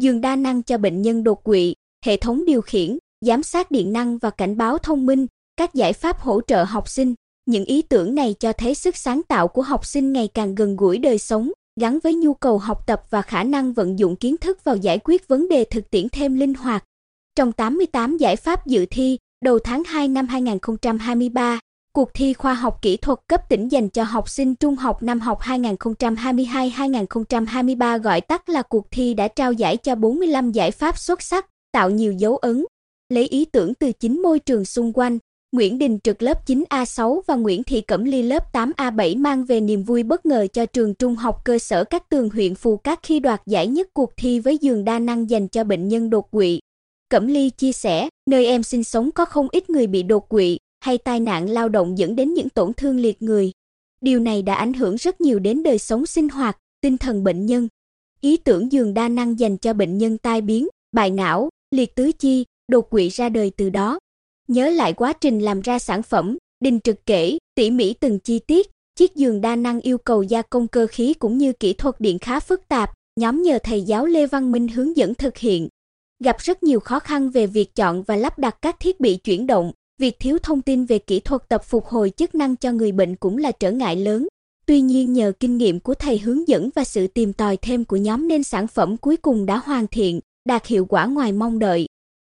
giường đa năng cho bệnh nhân đột quỵ, hệ thống điều khiển, giám sát điện năng và cảnh báo thông minh, các giải pháp hỗ trợ học sinh. Những ý tưởng này cho thấy sức sáng tạo của học sinh ngày càng gần gũi đời sống, gắn với nhu cầu học tập và khả năng vận dụng kiến thức vào giải quyết vấn đề thực tiễn thêm linh hoạt. Trong 88 giải pháp dự thi, đầu tháng 2 năm 2023, cuộc thi khoa học kỹ thuật cấp tỉnh dành cho học sinh trung học năm học 2022-2023 gọi tắt là cuộc thi đã trao giải cho 45 giải pháp xuất sắc, tạo nhiều dấu ấn, lấy ý tưởng từ chính môi trường xung quanh, Nguyễn Đình Trực lớp 9A6 và Nguyễn Thị Cẩm Ly lớp 8A7 mang về niềm vui bất ngờ cho trường trung học cơ sở các tường huyện Phù Cát khi đoạt giải nhất cuộc thi với giường đa năng dành cho bệnh nhân đột quỵ. Cẩm Ly chia sẻ, nơi em sinh sống có không ít người bị đột quỵ hay tai nạn lao động dẫn đến những tổn thương liệt người. Điều này đã ảnh hưởng rất nhiều đến đời sống sinh hoạt, tinh thần bệnh nhân. Ý tưởng giường đa năng dành cho bệnh nhân tai biến, bại não, liệt tứ chi, đột quỵ ra đời từ đó. Nhớ lại quá trình làm ra sản phẩm, Đình Trực kể, tỉ mỉ từng chi tiết, chiếc giường đa năng yêu cầu gia công cơ khí cũng như kỹ thuật điện khá phức tạp, nhóm nhờ thầy giáo Lê Văn Minh hướng dẫn thực hiện. Gặp rất nhiều khó khăn về việc chọn và lắp đặt các thiết bị chuyển động, việc thiếu thông tin về kỹ thuật tập phục hồi chức năng cho người bệnh cũng là trở ngại lớn. Tuy nhiên nhờ kinh nghiệm của thầy hướng dẫn và sự tìm tòi thêm của nhóm nên sản phẩm cuối cùng đã hoàn thiện, đạt hiệu quả ngoài mong đợi.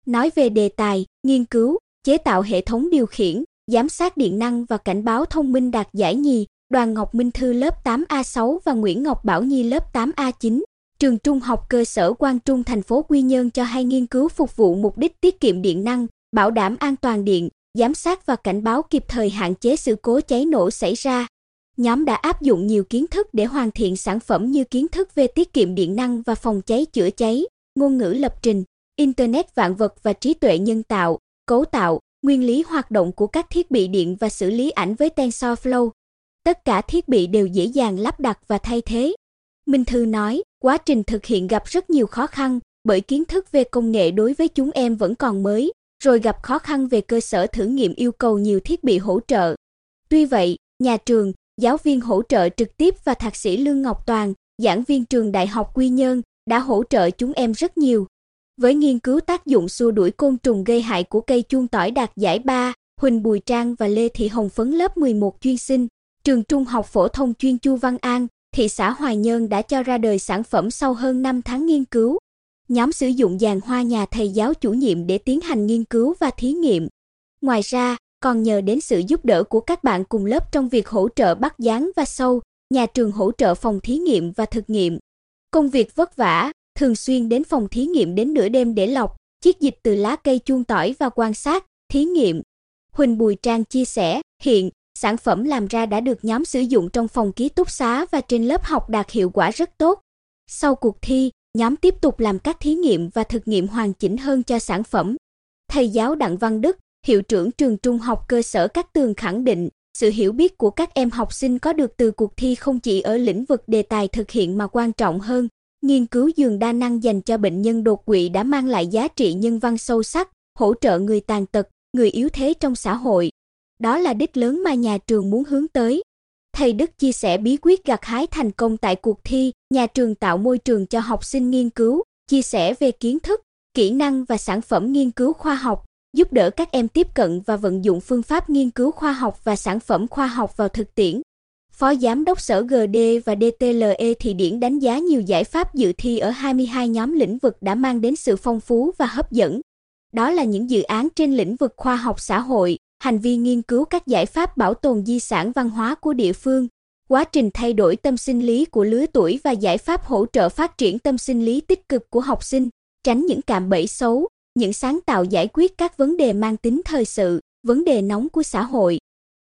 Nói về đề tài, nghiên cứu, chế tạo hệ thống điều khiển, giám sát điện năng và cảnh báo thông minh đạt giải nhì, Đoàn Ngọc Minh Thư lớp 8A6 và Nguyễn Ngọc Bảo Nhi lớp 8A9. Trường Trung học cơ sở Quang Trung thành phố Quy Nhơn cho hay nghiên cứu phục vụ mục đích tiết kiệm điện năng, bảo đảm an toàn điện, giám sát và cảnh báo kịp thời hạn chế sự cố cháy nổ xảy ra. Nhóm đã áp dụng nhiều kiến thức để hoàn thiện sản phẩm như kiến thức về tiết kiệm điện năng và phòng cháy chữa cháy, ngôn ngữ lập trình, internet vạn vật và trí tuệ nhân tạo, cấu tạo, nguyên lý hoạt động của các thiết bị điện và xử lý ảnh với TensorFlow. Tất cả thiết bị đều dễ dàng lắp đặt và thay thế. Minh Thư nói, quá trình thực hiện gặp rất nhiều khó khăn, bởi kiến thức về công nghệ đối với chúng em vẫn còn mới, rồi gặp khó khăn về cơ sở thử nghiệm yêu cầu nhiều thiết bị hỗ trợ. Tuy vậy, nhà trường, giáo viên hỗ trợ trực tiếp và thạc sĩ Lương Ngọc Toàn, giảng viên trường Đại học Quy Nhơn, đã hỗ trợ chúng em rất nhiều. Với nghiên cứu tác dụng xua đuổi côn trùng gây hại của cây chuông tỏi đạt giải 3, Huỳnh Bùi Trang và Lê Thị Hồng Phấn lớp 11 chuyên sinh, trường Trung học phổ thông chuyên Chu Văn An, thị xã Hoài Nhơn đã cho ra đời sản phẩm sau hơn 5 tháng nghiên cứu. Nhóm sử dụng giàn hoa nhà thầy giáo chủ nhiệm để tiến hành nghiên cứu và thí nghiệm. Ngoài ra, còn nhờ đến sự giúp đỡ của các bạn cùng lớp trong việc hỗ trợ bắt dán và sâu, nhà trường hỗ trợ phòng thí nghiệm và thực nghiệm. Công việc vất vả, thường xuyên đến phòng thí nghiệm đến nửa đêm để lọc, chiết dịch từ lá cây chuông tỏi và quan sát, thí nghiệm. Huỳnh Bùi Trang chia sẻ, hiện, sản phẩm làm ra đã được nhóm sử dụng trong phòng ký túc xá và trên lớp học đạt hiệu quả rất tốt. Sau cuộc thi, nhóm tiếp tục làm các thí nghiệm và thực nghiệm hoàn chỉnh hơn cho sản phẩm. Thầy giáo Đặng Văn Đức, hiệu trưởng trường trung học cơ sở Các Tường khẳng định, sự hiểu biết của các em học sinh có được từ cuộc thi không chỉ ở lĩnh vực đề tài thực hiện mà quan trọng hơn, nghiên cứu giường đa năng dành cho bệnh nhân đột quỵ đã mang lại giá trị nhân văn sâu sắc, hỗ trợ người tàn tật, người yếu thế trong xã hội. Đó là đích lớn mà nhà trường muốn hướng tới. Thầy Đức chia sẻ bí quyết gặt hái thành công tại cuộc thi, nhà trường tạo môi trường cho học sinh nghiên cứu, chia sẻ về kiến thức, kỹ năng và sản phẩm nghiên cứu khoa học, giúp đỡ các em tiếp cận và vận dụng phương pháp nghiên cứu khoa học và sản phẩm khoa học vào thực tiễn. Phó Giám đốc Sở GD và DTLE Thị Điển đánh giá nhiều giải pháp dự thi ở 22 nhóm lĩnh vực đã mang đến sự phong phú và hấp dẫn. Đó là những dự án trên lĩnh vực khoa học xã hội, hành vi nghiên cứu các giải pháp bảo tồn di sản văn hóa của địa phương, quá trình thay đổi tâm sinh lý của lứa tuổi và giải pháp hỗ trợ phát triển tâm sinh lý tích cực của học sinh, tránh những cạm bẫy xấu, những sáng tạo giải quyết các vấn đề mang tính thời sự, vấn đề nóng của xã hội.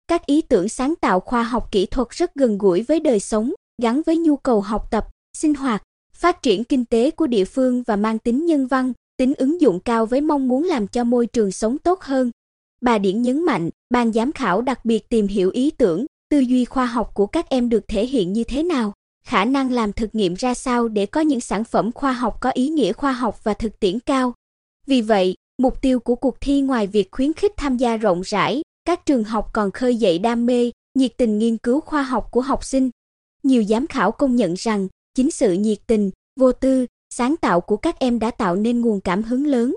Các ý tưởng sáng tạo khoa học kỹ thuật rất gần gũi với đời sống, gắn với nhu cầu học tập, sinh hoạt, phát triển kinh tế của địa phương và mang tính nhân văn, tính ứng dụng cao với mong muốn làm cho môi trường sống tốt hơn. Bà Điển nhấn mạnh, ban giám khảo đặc biệt tìm hiểu ý tưởng, tư duy khoa học của các em được thể hiện như thế nào, khả năng làm thực nghiệm ra sao để có những sản phẩm khoa học có ý nghĩa khoa học và thực tiễn cao. Vì vậy, mục tiêu của cuộc thi ngoài việc khuyến khích tham gia rộng rãi, các trường học còn khơi dậy đam mê, nhiệt tình nghiên cứu khoa học của học sinh. Nhiều giám khảo công nhận rằng, chính sự nhiệt tình, vô tư, Sáng tạo của các em đã tạo nên nguồn cảm hứng lớn.